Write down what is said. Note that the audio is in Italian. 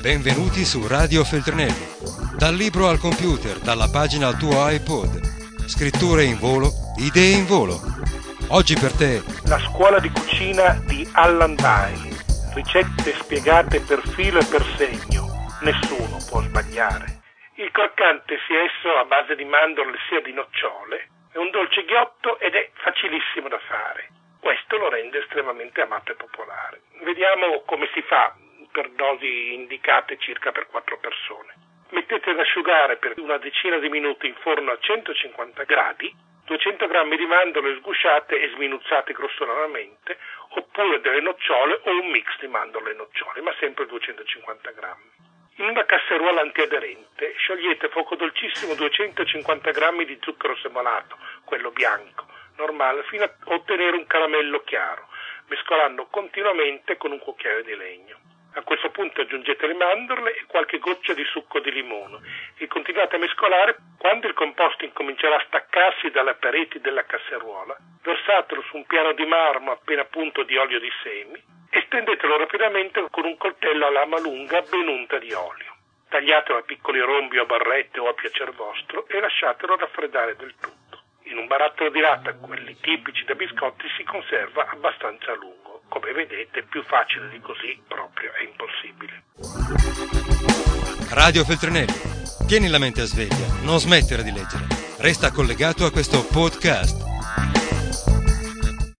Benvenuti su Radio Feltrinelli. Dal libro al computer, dalla pagina al tuo iPod. Scritture in volo, idee in volo. Oggi per te La scuola di cucina di Allan Dye. Ricette spiegate per filo e per segno. Nessuno può sbagliare. Il croccante, sia esso a base di mandorle sia di nocciole, è un dolce ghiotto ed è facilissimo da fare. Questo lo rende estremamente amato e popolare. Vediamo come si fa per dosi indicate circa per 4 persone. Mettete ad asciugare per una decina di minuti in forno a 150 gradi 200 g di mandorle sgusciate e sminuzzate grossolanamente, oppure delle nocciole o un mix di mandorle e nocciole, ma sempre 250 g. In una casseruola antiaderente sciogliete a fuoco dolcissimo 250 g di zucchero semolato, quello bianco, normale, fino a ottenere un caramello chiaro, mescolando continuamente con un cucchiaio di legno. A questo punto aggiungete le mandorle e qualche goccia di succo di limone e continuate a mescolare. Quando il composto incomincerà a staccarsi dalle pareti della casseruola, versatelo su un piano di marmo appena punto di olio di semi e stendetelo rapidamente con un coltello a lama lunga ben unta di olio. Tagliatelo a piccoli rombi o a barrette o a piacer vostro e lasciatelo raffreddare del tutto. In un barattolo di latta, quelli tipici da biscotti, si conserva abbastanza a lungo. Come vedete, più facile di così proprio è impossibile. Radio Feltrinelli. Tieni la mente a sveglia, non smettere di leggere. Resta collegato a questo podcast.